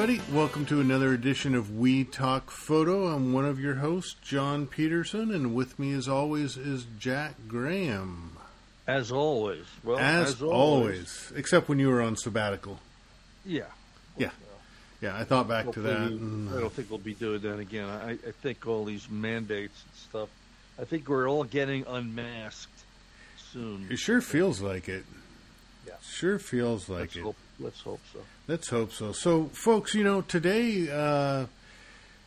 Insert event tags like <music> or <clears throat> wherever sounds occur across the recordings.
everybody. Welcome to another edition of We Talk Photo. I'm one of your hosts, John Peterson, and with me, as always, is Jack Graham. As always. Well, as, as always. always. except when you were on sabbatical. Yeah. Yeah, yeah. I thought back to that. we- uh, I don't think we'll be doing that again. I, I think all these mandates and stuff. I think we're all getting unmasked soon. it sure feels like it. Yeah. Sure feels like let's it. hope. Let's hope so. Let's hope so. So, folks, you know, today, uh,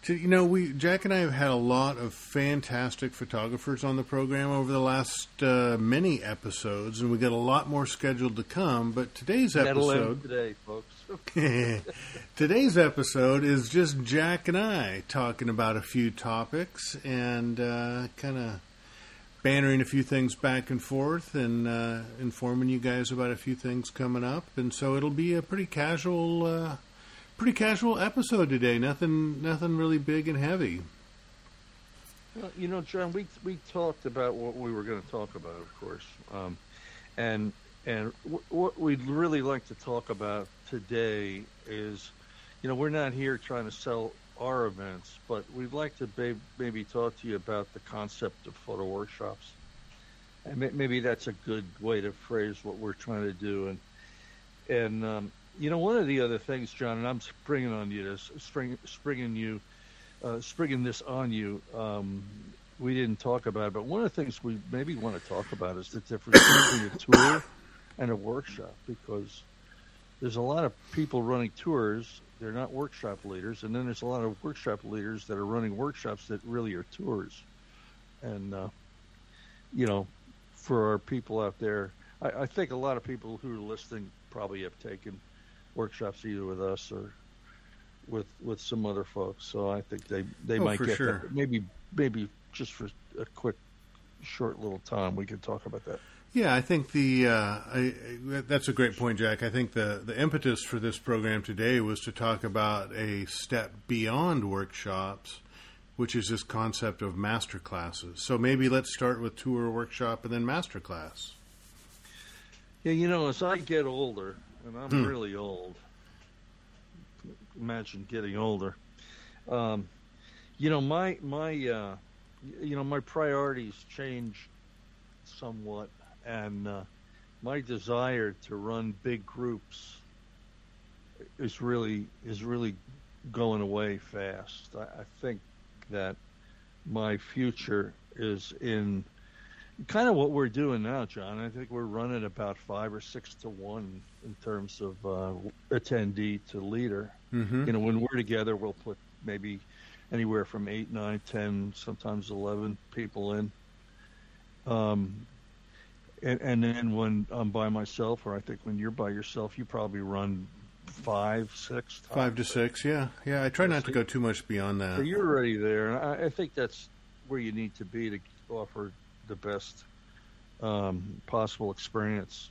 to, you know, we Jack and I have had a lot of fantastic photographers on the program over the last uh, many episodes, and we got a lot more scheduled to come. But today's episode, today, folks. <laughs> today's episode is just Jack and I talking about a few topics and uh, kind of bantering a few things back and forth and uh, informing you guys about a few things coming up. And so it'll be a pretty casual, uh, pretty casual episode today. Nothing, nothing really big and heavy. Well, you know, John, we we talked about what we were going to talk about, of course, um, and and w- what we'd really like to talk about today is, you know, we're not here trying to sell our events, but we'd like to ba- maybe talk to you about the concept of photo workshops, and ma- maybe that's a good way to phrase what we're trying to do, and and um, you know, one of the other things, John, and I'm springing on you this, spring, springing you uh, springing this on you. Um, we didn't talk about it, but one of the things we maybe want to talk about is the difference between a tour and a workshop because there's a lot of people running tours. They're not workshop leaders, and then there's a lot of workshop leaders that are running workshops that really are tours. And uh, you know, for our people out there, I, I think a lot of people who are listening probably have taken workshops either with us or with with some other folks. So I think they they Oh, might get sure. that. Maybe maybe just for a quick short little time we could talk about that. Yeah, I think the uh, I, that's a great point, Jack. I think the the impetus for this program today was to talk about a step beyond workshops, which is this concept of master classes. So maybe let's start with tour, workshop, and then master class. Yeah, you know, as I get older, and I'm Hmm. really old. Imagine getting older. Um, you know, my my uh, you know my priorities change somewhat, and uh, my desire to run big groups is really is really going away fast. I, I think that my future is in kind of what we're doing now, John. I think we're running about five or six to one in terms of uh, attendee to leader. Mm-hmm. You know, when we're together, we'll put maybe anywhere from eight, nine, ten, sometimes eleven people in. Um, and, and then when I'm by myself, or I think when you're by yourself, you probably run five, six. Five to six, yeah, yeah. I try not to go too much beyond So that. you're already there, and I, I think that's where you need to be to offer the best um, possible experience.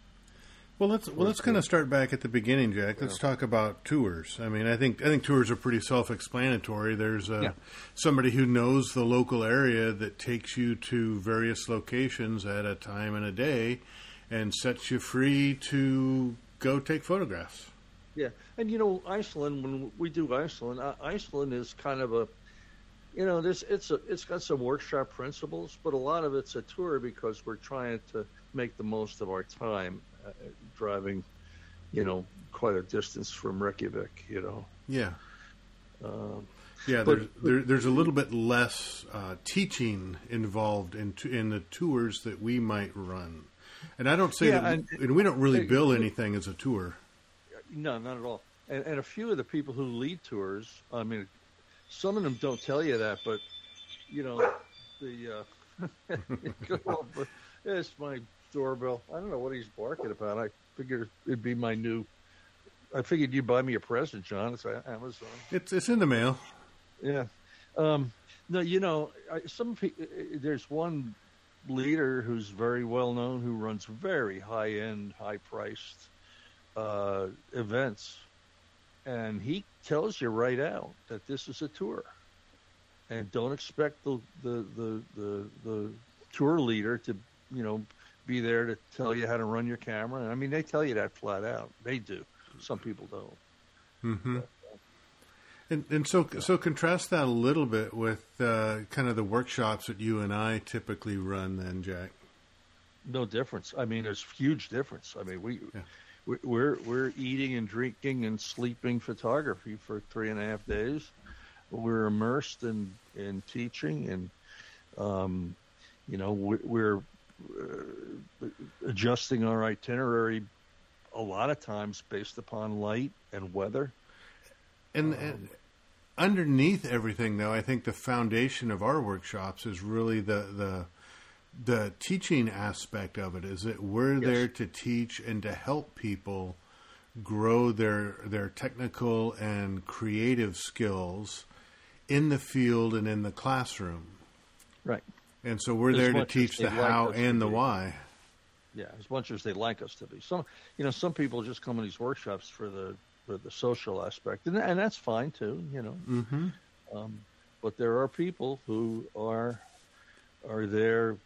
Well, let's well let's kind of start back at the beginning, Jack. Let's talk about tours. I mean, I think I think tours are pretty self-explanatory. There's uh, Yeah. somebody who knows the local area that takes you to various locations at a time and a day, and sets you free to go take photographs. Yeah, and you know Iceland. When we do Iceland, Iceland is kind of a, you know, this it's a it's got some workshop principles, but a lot of it's a tour because we're trying to make the most of our time driving, you know, quite a distance from Reykjavik. You know, Yeah, um, yeah. But- there's there, there's a little bit less uh, teaching involved in t- in the tours that we might run, and I don't say Yeah, that, and- and we don't really bill anything as a tour. No, not at all. And, and a few of the people who lead tours, I mean, some of them don't tell you that, but you know, the uh, <laughs> it's my doorbell. I don't know what he's barking about. I figured it'd be my new. I figured you'd buy me a present, John. It's Amazon. It's it's in the mail. Yeah. Um, no, you know, I, some pe- there's one leader who's very well known who runs very high end, high priced uh, events, and he tells you right out that this is a tour, and don't expect the the the the, the tour leader to you know be there to tell you how to run your camera. I mean, they tell you that flat out. They do. Some people don't. hmm And, and so, so contrast that a little bit with uh, kind of the workshops that you and I typically run, then, Jack. No difference. I mean, there's huge difference. I mean, we yeah. we're we're eating and drinking and sleeping photography for three and a half days. We're immersed in in teaching, and um, you know, we're, uh, adjusting our itinerary a lot of times based upon light and weather. And, um, and, underneath everything, though, I think the foundation of our workshops is really the the the teaching aspect of it. Is that we're yes. there to teach and to help people grow their their technical and creative skills in the field and in the classroom. Right. And so we're there to teach the how like and the be. why. Yeah, as much as they like us to be. Some, you know, some people just come in these workshops for the for the social aspect, and and that's fine too. You know, mm-hmm. um, but there are people who are are there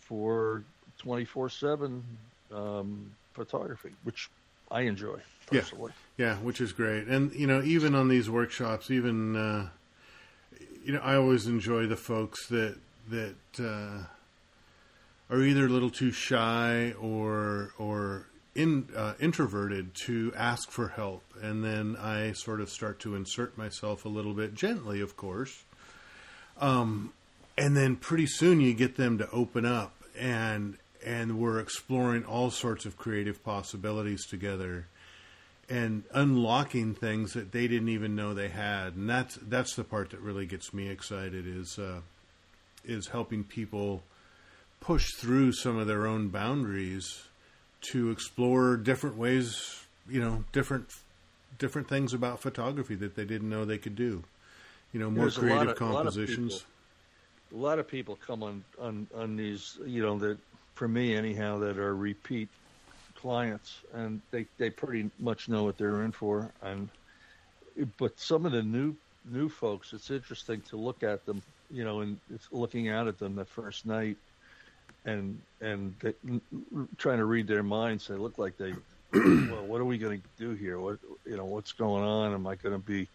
for twenty four seven um, photography, which I enjoy personally. Yeah. yeah, which is great. And you know, even on these workshops, even uh, you know, I always enjoy the folks that that uh, are either a little too shy or or in, uh, introverted to ask for help, and then I sort of start to insert myself a little bit gently, of course. Um, and then pretty soon you get them to open up, and and we're exploring all sorts of creative possibilities together, and unlocking things that they didn't even know they had, and that's that's the part that really gets me excited. Is uh, is helping people push through some of their own boundaries to explore different ways, you know, different different things about photography that they didn't know they could do. You know, more There's creative of, compositions. A lot, a lot of people come on, on on these, you know, that for me anyhow, that are repeat clients, and they they pretty much know what they're in for. And but some of the new new folks, it's interesting to look at them you know, and looking out at them the first night, and and they, trying to read their minds. They look like they, <clears throat> well, what are we going to do here? What you know, what's going on? Am I going to be?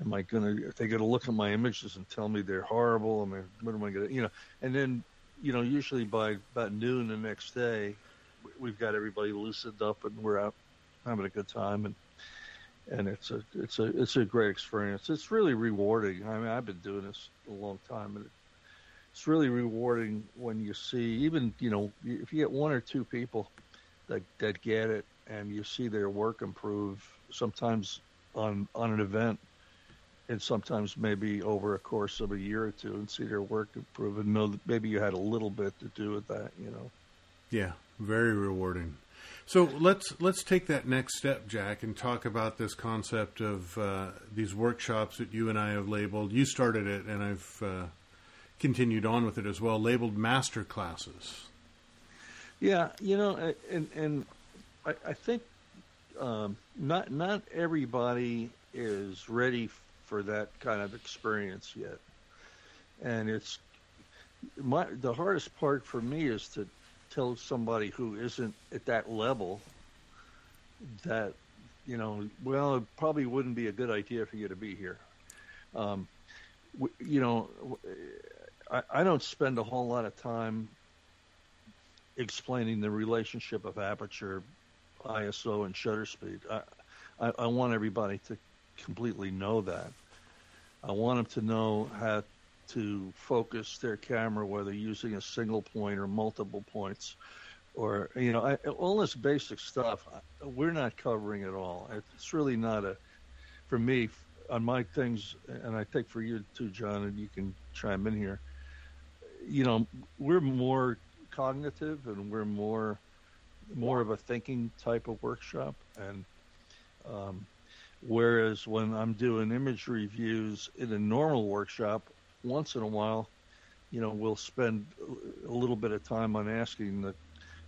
Am I going to? Are they going to look at my images and tell me they're horrible? I mean, what am I going to? You know, and then you know, usually by about noon the next day, we've got everybody loosened up and we're out having a good time and and it's a it's a it's a great experience. It's really rewarding. I mean, I've been doing this a long time, and it's really rewarding when you see even you know if you get one or two people that that get it, and you see their work improve. Sometimes on on an event, and sometimes maybe over a course of a year or two, and see their work improve, and know that maybe you had a little bit to do with that. You know. Yeah, very rewarding. So let's let's take that next step, Jack, and talk about this concept of uh, these workshops that you and I have labeled. You started it, and I've uh, continued on with it as well. Labeled master classes. Yeah, you know, and and I, I think um, not not everybody is ready for that kind of experience yet, and it's my the hardest part for me is to tell somebody who isn't at that level that you know, well, it probably wouldn't be a good idea for you to be here. Um, you know, I, I don't spend a whole lot of time explaining the relationship of aperture, ISO, and shutter speed. I, I, I want everybody to completely know that. I want them to know how to focus their camera, whether using a single point or multiple points, or you know, I, all this basic stuff. We're not covering it all. It's really not a, for me, on my things, and I think for you too, John, and you can chime in here. You know, we're more cognitive and we're more more of a thinking type of workshop and um, whereas when I'm doing image reviews in a normal workshop once in a while, you know, we'll spend a little bit of time on asking the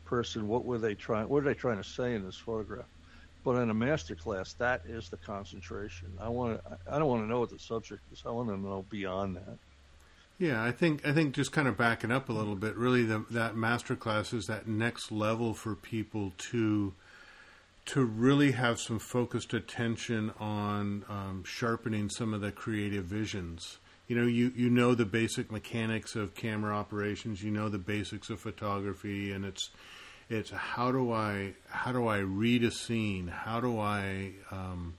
person what were they trying, what are they trying to say in this photograph. But in a master class, that is the concentration. I want to, I don't want to know what the subject is. I want to know beyond that. Yeah, I think I think just kind of backing up a little bit. Really, the, that master class is that next level for people to to really have some focused attention on um, sharpening some of the creative visions. You know, you, you know the basic mechanics of camera operations. You know the basics of photography, and it's it's how do I how do I read a scene? How do I um,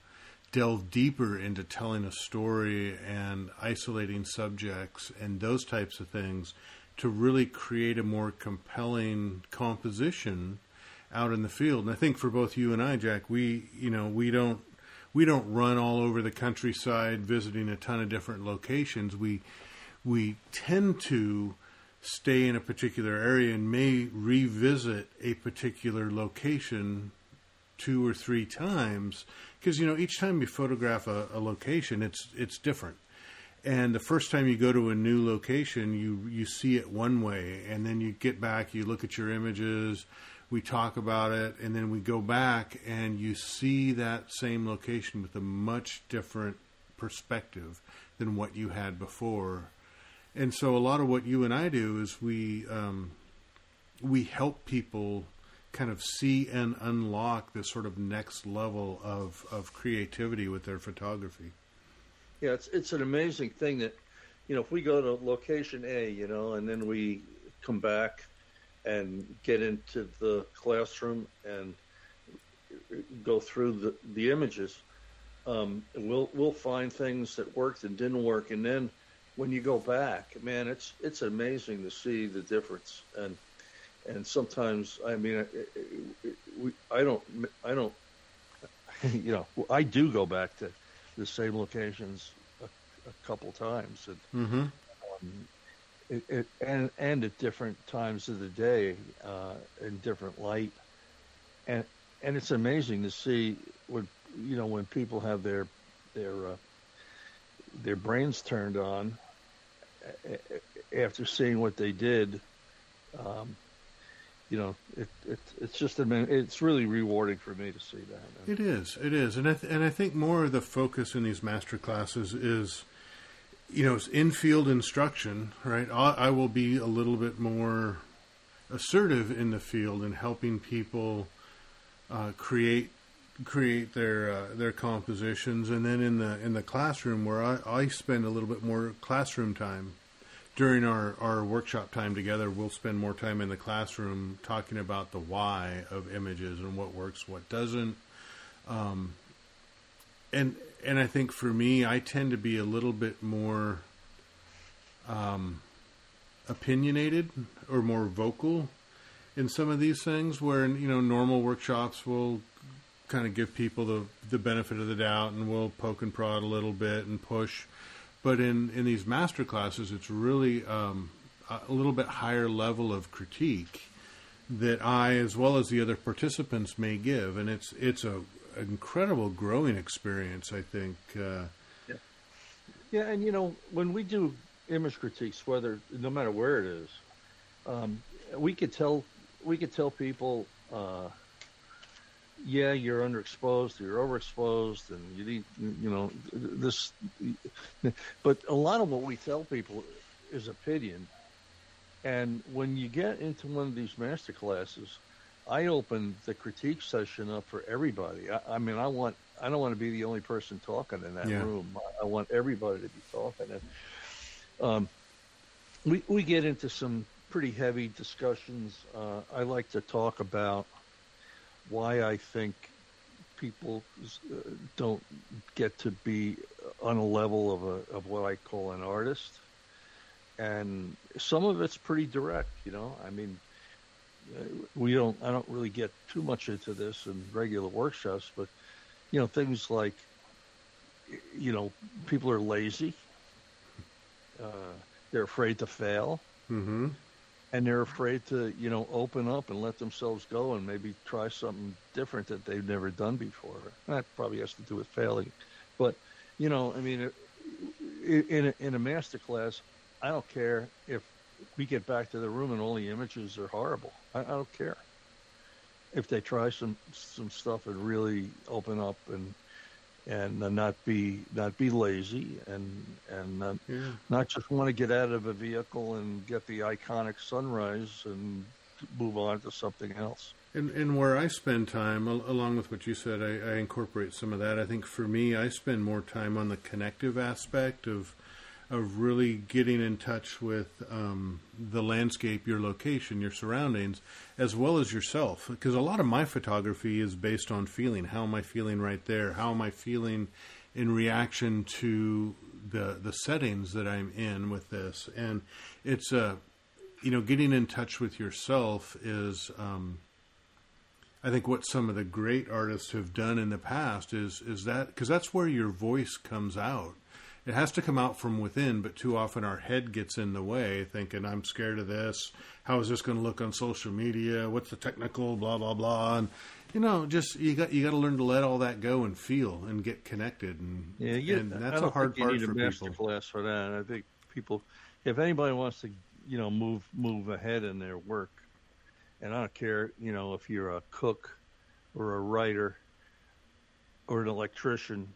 delve deeper into telling a story and isolating subjects and those types of things to really create a more compelling composition out in the field. And I think for both you and I, Jack, we you know we don't we don't run all over the countryside visiting a ton of different locations. We we tend to stay in a particular area and may revisit a particular location two or three times because you know each time you photograph a, a, location it's it's different and the first time you go to a new location you you see it one way and then you get back you look at your images we talk about it and then we go back and you see that same location with a much different perspective than what you had before and so a lot of what you and I do is we um, we help people kind of see and unlock this sort of next level of, of creativity with their photography. Yeah, it's it's an amazing thing that you know if we go to location A, you know, and then we come back and get into the classroom and go through the the images, um, we'll we'll find things that worked and didn't work, and then when you go back, man, it's it's amazing to see the difference. And and sometimes I mean it, it, we, I don't I don't <laughs> you know I do go back to the same locations a, a couple times. And mm-hmm. um, it, it, and and at different times of the day uh, in different light. And and it's amazing to see when you know when people have their their uh, their brains turned on after seeing what they did um, you know, it, it it's just it's really rewarding for me to see that. It is, it is, and I th- and I think more of the focus in these master classes is, you know, in field instruction. Right, I, I will be a little bit more assertive in the field in helping people uh, create create their uh, their compositions, and then in the in the classroom where I, I spend a little bit more classroom time during our, our workshop time together, we'll spend more time in the classroom talking about the why of images and what works, what doesn't. Um, and and I think for me, I tend to be a little bit more um, opinionated or more vocal in some of these things. Where you know normal workshops will kind of give people the the benefit of the doubt, and we'll poke and prod a little bit and push but in, in these master classes, it's really um, a little bit higher level of critique that I, as well as the other participants, may give, and it's it's a incredible growing experience. I think. Uh, yeah. Yeah, and you know when we do image critiques, whether no matter where it is, um, we could tell we could tell people uh, yeah, you're underexposed, you're overexposed, and you need, you know, this. But a lot of what we tell people is opinion. And when you get into one of these master classes, I open the critique session up for everybody. I, I mean, I want, I don't want to be the only person talking in that yeah. room. I, I, want everybody to be talking. And um, we we get into some pretty heavy discussions. Uh, I like to talk about why I think people uh, don't get to be on a level of a of what I call an artist, and some of it's pretty direct. You know, I mean, we don't. I don't really get too much into this in regular workshops, but you know, things like you know, people are lazy. Uh, they're afraid to fail. Mm-hmm and they're afraid to you know open up and let themselves go and maybe try something different that they've never done before that probably has to do with failing but you know i mean in a, in a master class i don't care if we get back to the room and all the images are horrible i, I don't care if they try some some stuff and really open up and and not be not be lazy and and not, yeah. not just want to get out of a vehicle and get the iconic sunrise and move on to something else. And, and where I spend time, along with what you said, I, I, incorporate some of that. I think for me, I spend more time on the connective aspect of of really getting in touch with um, the landscape, your location, your surroundings, as well as yourself. Because a lot of my photography is based on feeling. How am I feeling right there? How am I feeling in reaction to the the settings that I'm in with this? And it's a, uh, you know, getting in touch with yourself is. Um, I think what some of the great artists have done in the past is is that because that's where your voice comes out. It has to come out from within, but too often our head gets in the way, thinking I'm scared of this. How is this going to look on social media? What's the technical blah blah blah? And you know, just you got you got to learn to let all that go and feel and get connected. And yeah, you, and that's a hard part for people. Class for that. I think people, if anybody wants to, you know, move move ahead in their work, and I don't care, you know, if you're a cook or a writer or an electrician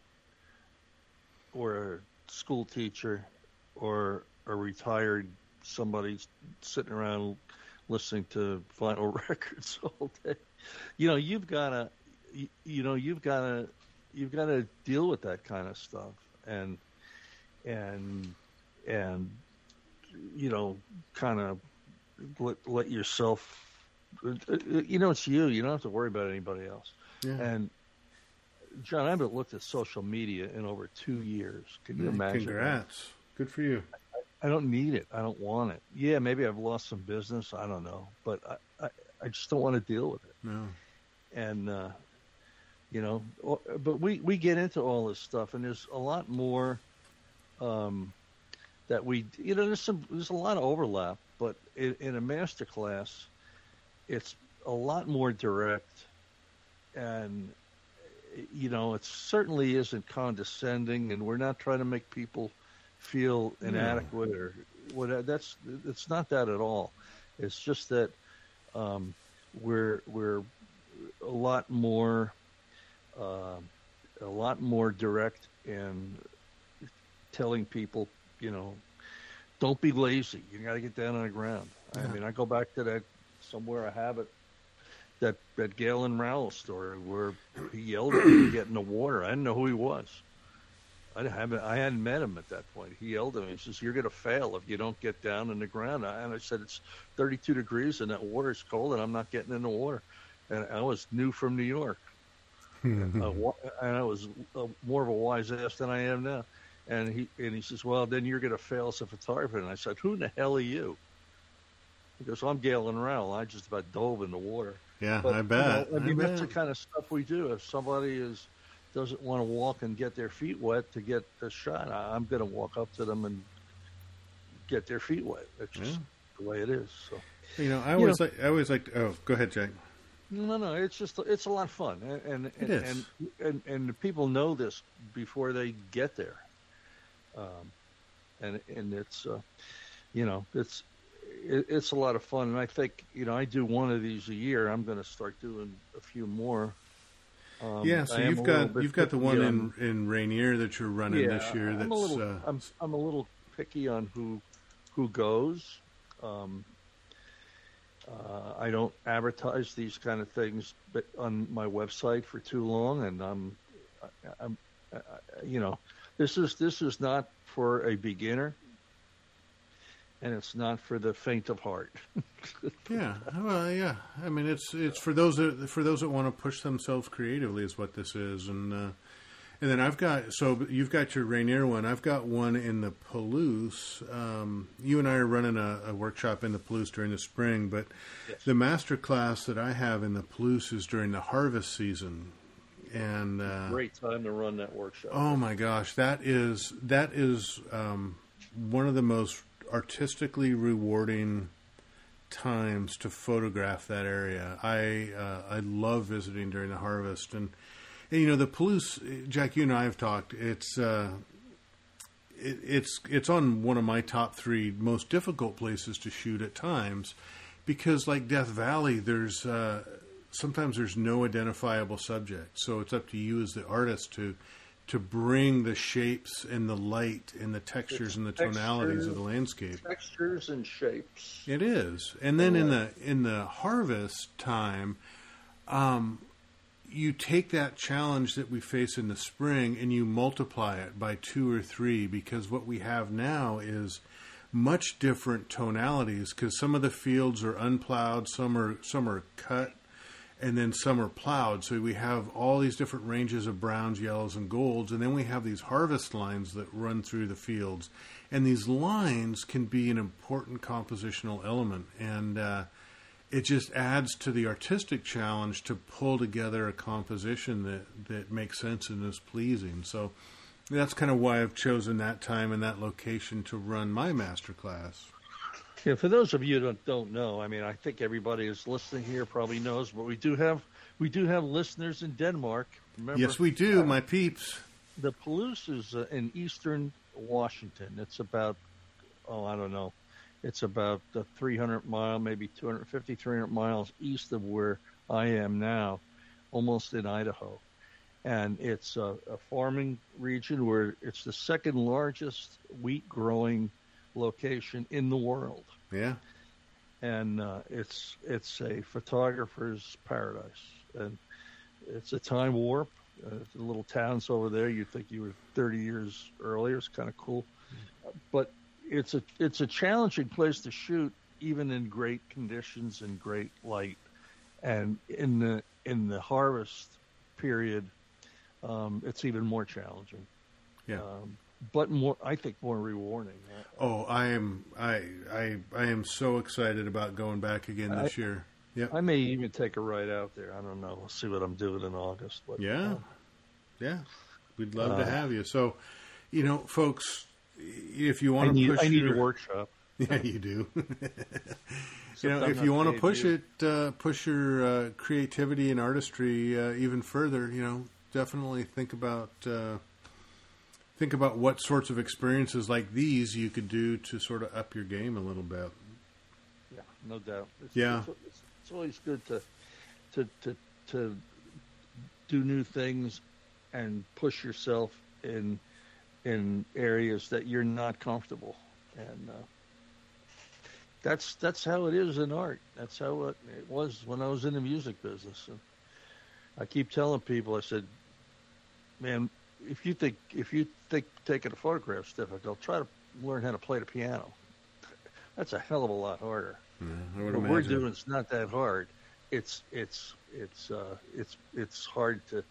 school teacher or a retired somebody sitting around listening to vinyl <laughs> records all day. You know, you've got to, you, you know, you've got to, you've got to deal with that kind of stuff, and and and you know, kind of let let yourself you know, it's you. You don't have to worry about anybody else. Yeah. And John, I haven't looked at social media in over two years. Can you imagine? Congrats. That? Good for you. I, I, don't need it. I don't want it. Yeah, maybe I've lost some business. I don't know, but I, I, I just don't want to deal with it. No. And uh, you know, but we we get into all this stuff, and there's a lot more. Um, that we, you know, there's some, there's a lot of overlap, but in, in a master class, it's a lot more direct, and you know, it certainly isn't condescending, and we're not trying to make people feel inadequate or what. That's it's not that at all. It's just that um, we're we're a lot more uh, a lot more direct in telling people, you know, don't be lazy. You got to get down on the ground. Yeah. I mean, I go back to that somewhere I have it. That that Galen Rowell story where he yelled at me to get in the water. I didn't know who he was. I haven't I hadn't met him at that point. He yelled at me. He says, "You're going to fail if you don't get down in the ground." And I said, "It's 32 degrees and that water's cold, and I'm not getting in the water." And I was new from New York, <laughs> and I was uh, more of a wise ass than I am now. And he and he says, "Well, then you're going to fail as a photographer." And I said, "Who in the hell are you?" Because I'm Galen Rowell. I just about dove in the water. Yeah, but, I bet. You know, I mean, I that's bet. the kind of stuff we do. If somebody is doesn't want to walk and get their feet wet to get the shot, I, am going to walk up to them and get their feet wet. That's just yeah. the way it is. So, you know, I always know, like. I always like. Oh, go ahead, Jack. No, no, it's just it's a lot of fun, and and and, and, and, and people know this before they get there, um, and and it's, uh, you know, it's it, it's a lot of fun, and I think you know I do one of these a year. I'm going to start doing a few more. Um, yeah, so you've got you've got the one on, in in Rainier that you're running yeah, this year. That's I'm a little uh, I'm I'm a little picky on who who goes. Um, uh, I don't advertise these kind of things, but on my website for too long, and I'm, I'm, I, you know, this is this is not for a beginner and it's not for the faint of heart. <laughs> yeah, well, yeah. I mean, it's it's for those that for those that want to push themselves creatively is what this is, and uh, and then I've got so you've got your Rainier one. I've got one in the Palouse. Um, you and I are running a, a, workshop in the Palouse during the spring, but yes. the master class that I have in the Palouse is during the harvest season. And uh, great time to run that workshop. Oh my gosh, that is that is um, one of the most artistically rewarding times to photograph that area. I uh, I love visiting during the harvest, and, and, you know the Palouse. Jack, you and I have talked. It's uh, it, it's it's on one of my top three most difficult places to shoot at times, because like Death Valley, there's uh, sometimes there's no identifiable subject. So it's up to you as the artist to to bring the shapes and the light and the textures it's and the tonalities of the landscape. Textures and shapes. It is. And then in the in the harvest time, um, you take that challenge that we face in the spring and you multiply it by two or three because what we have now is much different tonalities because some of the fields are unplowed, some are some are cut, and then some are plowed. So we have all these different ranges of browns, yellows, and golds, and then we have these harvest lines that run through the fields, and these lines can be an important compositional element and. Uh, it just adds to the artistic challenge to pull together a composition that, that makes sense and is pleasing. So that's kind of why I've chosen that time and that location to run my master class. Yeah, for those of you that don't know, I mean, I think everybody is listening here probably knows, but we do have we do have listeners in Denmark. Remember, yes, we do, uh, my peeps. The Palouse is uh, in eastern Washington. It's about oh, I don't know, it's about uh, 300 mile, maybe 250, 300 miles east of where I am now, almost in Idaho. And it's a, a farming region where it's the second largest wheat growing location in the world. Yeah. And uh, it's it's a photographer's paradise, and it's a time warp. Uh, the little towns over there, you think you were 30 years earlier. It's kind of cool, but it's a it's a challenging place to shoot, even in great conditions and great light. And in the in the harvest period, um, it's even more challenging. Yeah. Um, but more, I think, more rewarding. Oh, I am, I, I, I am so excited about going back again this I, year. Yeah, I may even take a ride out there. I don't know. We'll see what I'm doing in August. But, yeah, um, yeah, we'd love uh, to have you. So, you know, folks, if you want I need, to push, I need your, a workshop. <laughs> Yeah, you do. <laughs> you know, if you want to push it, uh, push your uh, creativity and artistry uh, even further, you know, definitely think about uh, think about what sorts of experiences like these you could do to sort of up your game a little bit. Yeah, no doubt. It's, yeah, it's, it's always good to to to to do new things and push yourself in in areas that you're not comfortable, and uh, that's that's how it is in art. That's how it, it was when I was in the music business. And I keep telling people, I said, "Man, if you think if you think taking a photograph photograph's difficult, try to learn how to play the piano. That's a hell of a lot harder. Yeah, what imagine. we're doing is not that hard. It's it's it's uh, it's it's hard to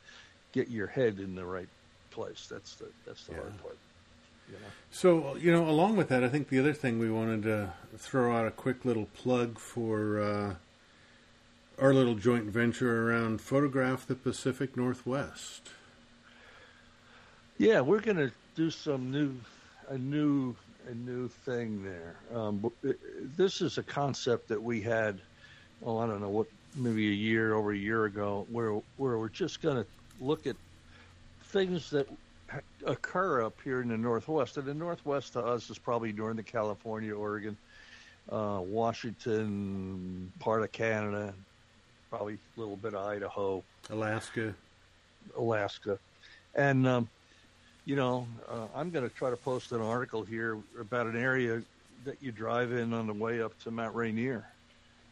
get your head in the right place. That's the that's the yeah. hard part. You know? So you know, along with that, I think the other thing we wanted to throw out a quick little plug for uh, our little joint venture around photograph the Pacific Northwest. Yeah, we're going to do some new, a new, a new thing there. Um, this is a concept that we had. Oh, I don't know what, maybe a year over a year ago, where where we're just going to look at things that occur up here in the Northwest. And the Northwest to us is probably Northern California, Oregon, uh, Washington, part of Canada, probably a little bit of Idaho, Alaska, Alaska, and um, you know, uh, I'm going to try to post an article here about an area that you drive in on the way up to Mount Rainier.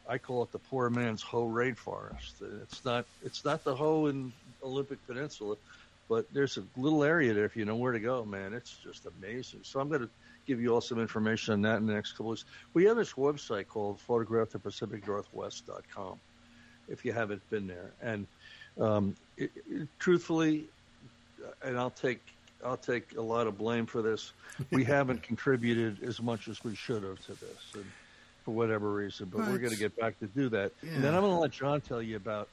I call it the poor man's Hoh rainforest. It's not it's not the Hoh in Olympic Peninsula, but there's a little area there if you know where to go, man. It's just amazing. So I'm going to give you all some information on that in the next couple of weeks. We have this website called photograph.pacificnorthwest.com if you haven't been there. And um, it, it, truthfully, and I'll take I'll take a lot of blame for this. We <laughs> haven't contributed as much as we should have to this, and for whatever reason. But right. we're going to get back to do that. Yeah. And then I'm going to let John tell you about.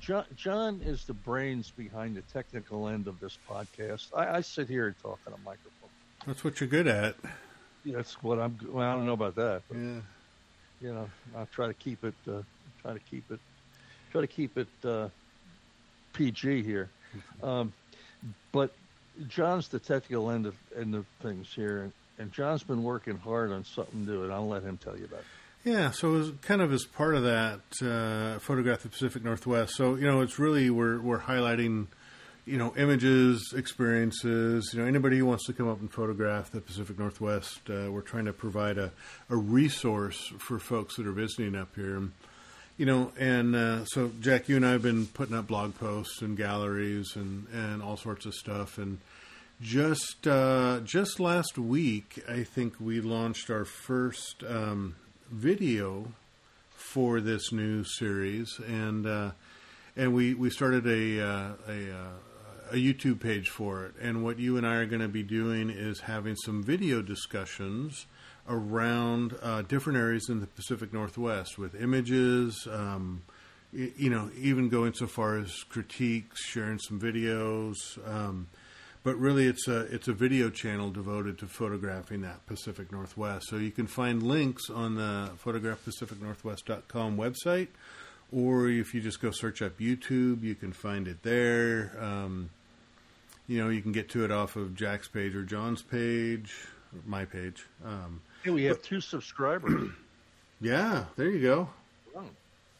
John, John is the brains behind the technical end of this podcast. I, I sit here and talk on a microphone. That's what you're good at. Yeah, that's what I'm. Well, I don't know about that. But, yeah. You know, I'll try to keep it. Uh, try to keep it. Try to keep it uh, PG here. Um, but John's the technical end of end of things here, and John's been working hard on something new, and I'll let him tell you about it. Yeah, so as kind of as part of that uh, photograph the Pacific Northwest. So you know, it's really we're we're highlighting you know images, experiences. You know, anybody who wants to come up and photograph the Pacific Northwest, uh, we're trying to provide a a resource for folks that are visiting up here. And, you know, and uh, so Jack, you and I have been putting up blog posts and galleries and and all sorts of stuff, and just uh, just last week, I think we launched our first um, video for this new series, and uh, and we we started a uh, a uh, a YouTube page for it. And what you and I are going to be doing is having some video discussions around uh, different areas in the Pacific Northwest with images. Um, you know, even going so far as critiques, sharing some videos. Um, but really, it's a it's a video channel devoted to photographing that Pacific Northwest. So you can find links on the photographpacificnorthwest.com website, or if you just go search up YouTube, you can find it there. Um, you know, you can get to it off of Jack's page or John's page, or my page. Um, Hey, we have two subscribers. <clears throat> yeah, there you go. Wow.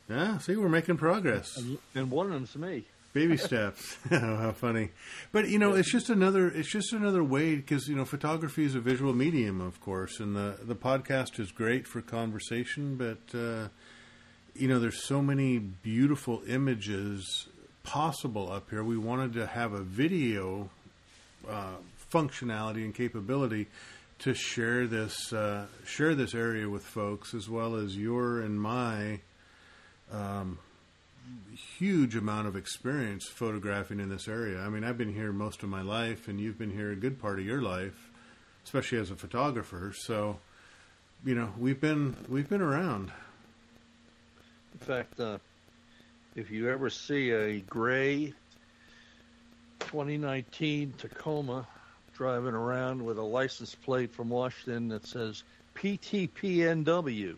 Yeah, see, we're making progress. And, and one of them's me. Baby steps. <laughs> How funny! But you know, it's just another. It's just another way because you know, photography is a visual medium, of course, and the the podcast is great for conversation. But uh, you know, there's so many beautiful images possible up here. We wanted to have a video uh, functionality and capability to share this uh, share this area with folks, as well as your and my. Um, huge amount of experience photographing in this area. I mean, I've been here most of my life, and you've been here a good part of your life, especially as a photographer. So, you know, we've been we've been around. In fact, uh, if you ever see a gray 2019 Tacoma driving around with a license plate from Washington that says PTPNW,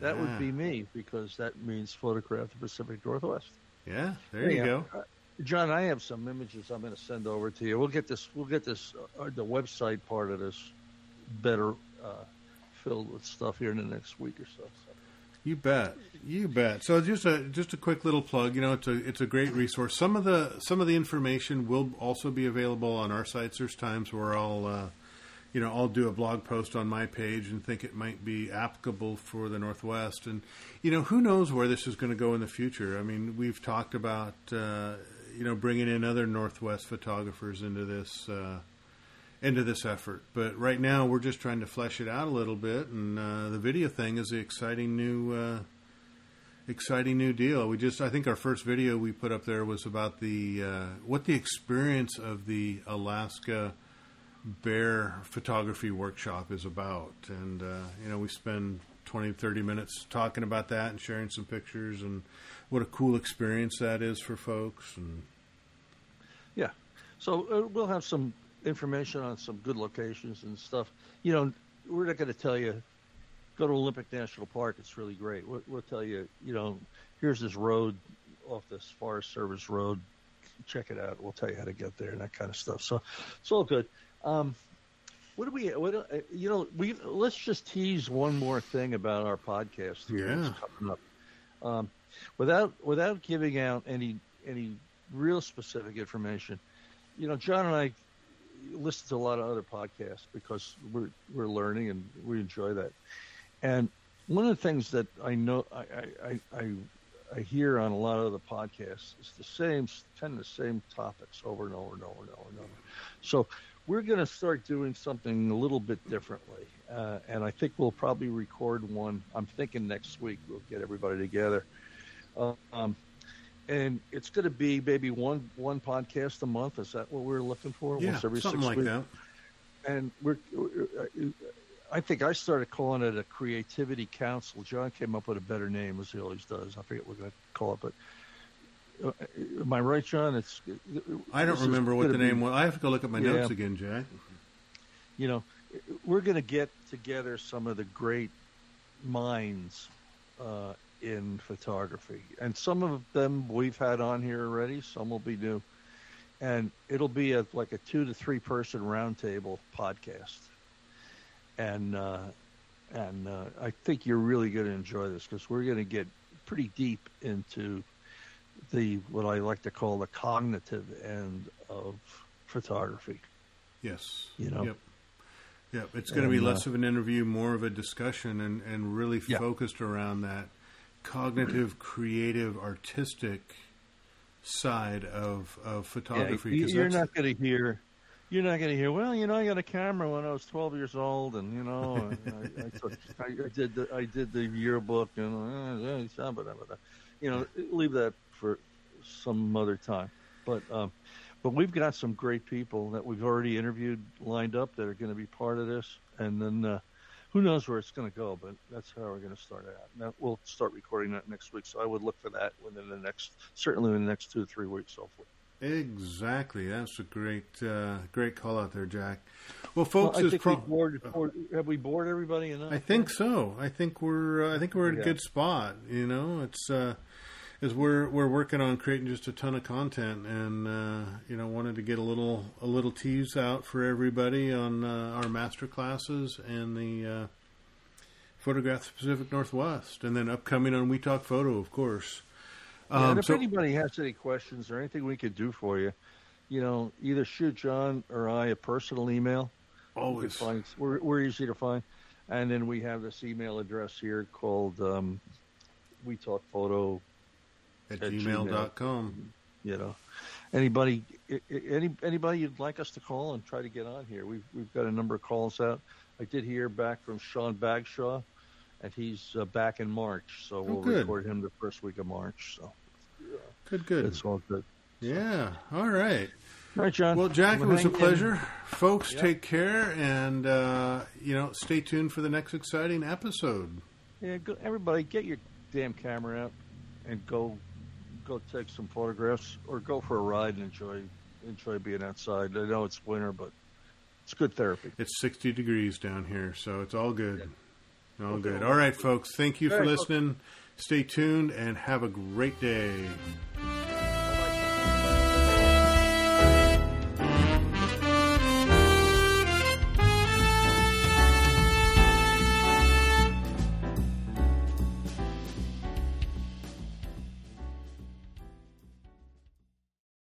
that would be me because that means photograph the Pacific Northwest. Yeah, there you go. uh, John, I have some images I'm going to send over to you. We'll get this. We'll get this. Uh, the website part of this better uh, filled with stuff here in the next week or so. You bet, you bet. So just a just a quick little plug. You know, it's a it's a great resource. Some of the some of the information will also be available on our sites. There's times where I'll, uh, you know, I'll do a blog post on my page and think it might be applicable for the Northwest. And you know, who knows where this is going to go in the future? I mean, we've talked about uh, you know bringing in other Northwest photographers into this. Uh, into this effort. But right now, we're just trying to flesh it out a little bit, and uh, the video thing is the exciting new, uh, exciting new deal. We just, I think, our first video we put up there was about the uh, what the experience of the Alaska bear photography workshop is about, and uh, you know, we spend 20, 30 minutes talking about that and sharing some pictures and what a cool experience that is for folks. And Yeah. So uh, we'll have some information on some good locations and stuff. You know, we're not going to tell you go to Olympic National Park. It's really great. We'll, we'll tell you, you know, here's this road off this Forest Service road. Check it out. We'll tell you how to get there and that kind of stuff. So it's all good. Um, what do we? What uh, you know? We let's just tease one more thing about our podcast. Yeah. coming up. Um, without without giving out any any real specific information, you know, John and I listen to a lot of other podcasts because we're we're learning and we enjoy that. And one of the things that I know I I, I, I hear on a lot of the podcasts is the same kind of the same topics over and over and over and over and over. So we're going to start doing something a little bit differently, uh, and I think we'll probably record one. I'm thinking next week we'll get everybody together, um, and it's going to be maybe one one podcast a month. Is that what we're looking for? yeah, Once every something six like weeks? that. and we're, I think I started calling it a creativity council. John came up with a better name, as he always does. I forget what we're going to call it, but uh, am I right, John? It's I don't remember what the be- name was. I have to go look at my Yeah. notes again, Jack. You know, we're going to get together some of the great minds uh, in photography, and some of them we've had on here already. Some will be new, and it'll be a like a two to three person roundtable podcast. And uh, and uh, I think you're really going to enjoy this because we're going to get pretty deep into the what I like to call the cognitive end of photography. Yes. You know? Yep. Yep. It's going to be less uh, of an interview, more of a discussion, and and really Yeah. focused around that cognitive, creative, artistic side of of photography. Yeah, you're not going to hear. You're not going to hear. Well, you know, I got a camera when I was 12 years old, and you know, <laughs> I, I, took, I, I, did the I did the yearbook, and uh, you know, leave that for some other time. But um, but we've got some great people that we've already interviewed lined up that are going to be part of this, and then uh, who knows where it's going to go? But that's how we're going to start it out. Now we'll start recording that next week, so I would look for that within the next, certainly in the next two or three weeks, hopefully. Exactly. That's a great, uh, great call out there, Jack. Well, folks, well, pro- we bored, bored, have we bored everybody enough? I think so. I think we're, uh, I think we're in a good spot. You know, it's, uh, is we're we're working on creating just a ton of content, and uh, you know wanted to get a little a little tease out for everybody on uh, our master classes and the uh, photograph Pacific Northwest, and then upcoming on We Talk Photo, of course. Um, yeah, and if so, anybody has any questions or anything we could do for you, you know, either shoot John or I a personal email. Always, find, we're we're easy to find, and then we have this email address here called um, We Talk Photo at, at gmail.com. You know, anybody, any anybody you'd like us to call and try to get on here. We've we've got a number of calls out. I did hear back from Sean Bagshaw, and he's uh, back in March, so oh, we'll good. record him the first week of March. So yeah. good, good. It's all good. So. Yeah. All right. All right, John. Well, Jack, it was a pleasure. In. Folks, yep. take care, and uh, you know, stay tuned for the next exciting episode. Yeah, go, everybody, get your damn camera out and go go take some photographs or go for a ride and enjoy enjoy being outside. I know it's winter, but it's good therapy. It's 60 degrees down here, so it's all good. Yeah. All okay. good. All right, folks. Thank you all for right, listening. Folks. Stay tuned and have a great day.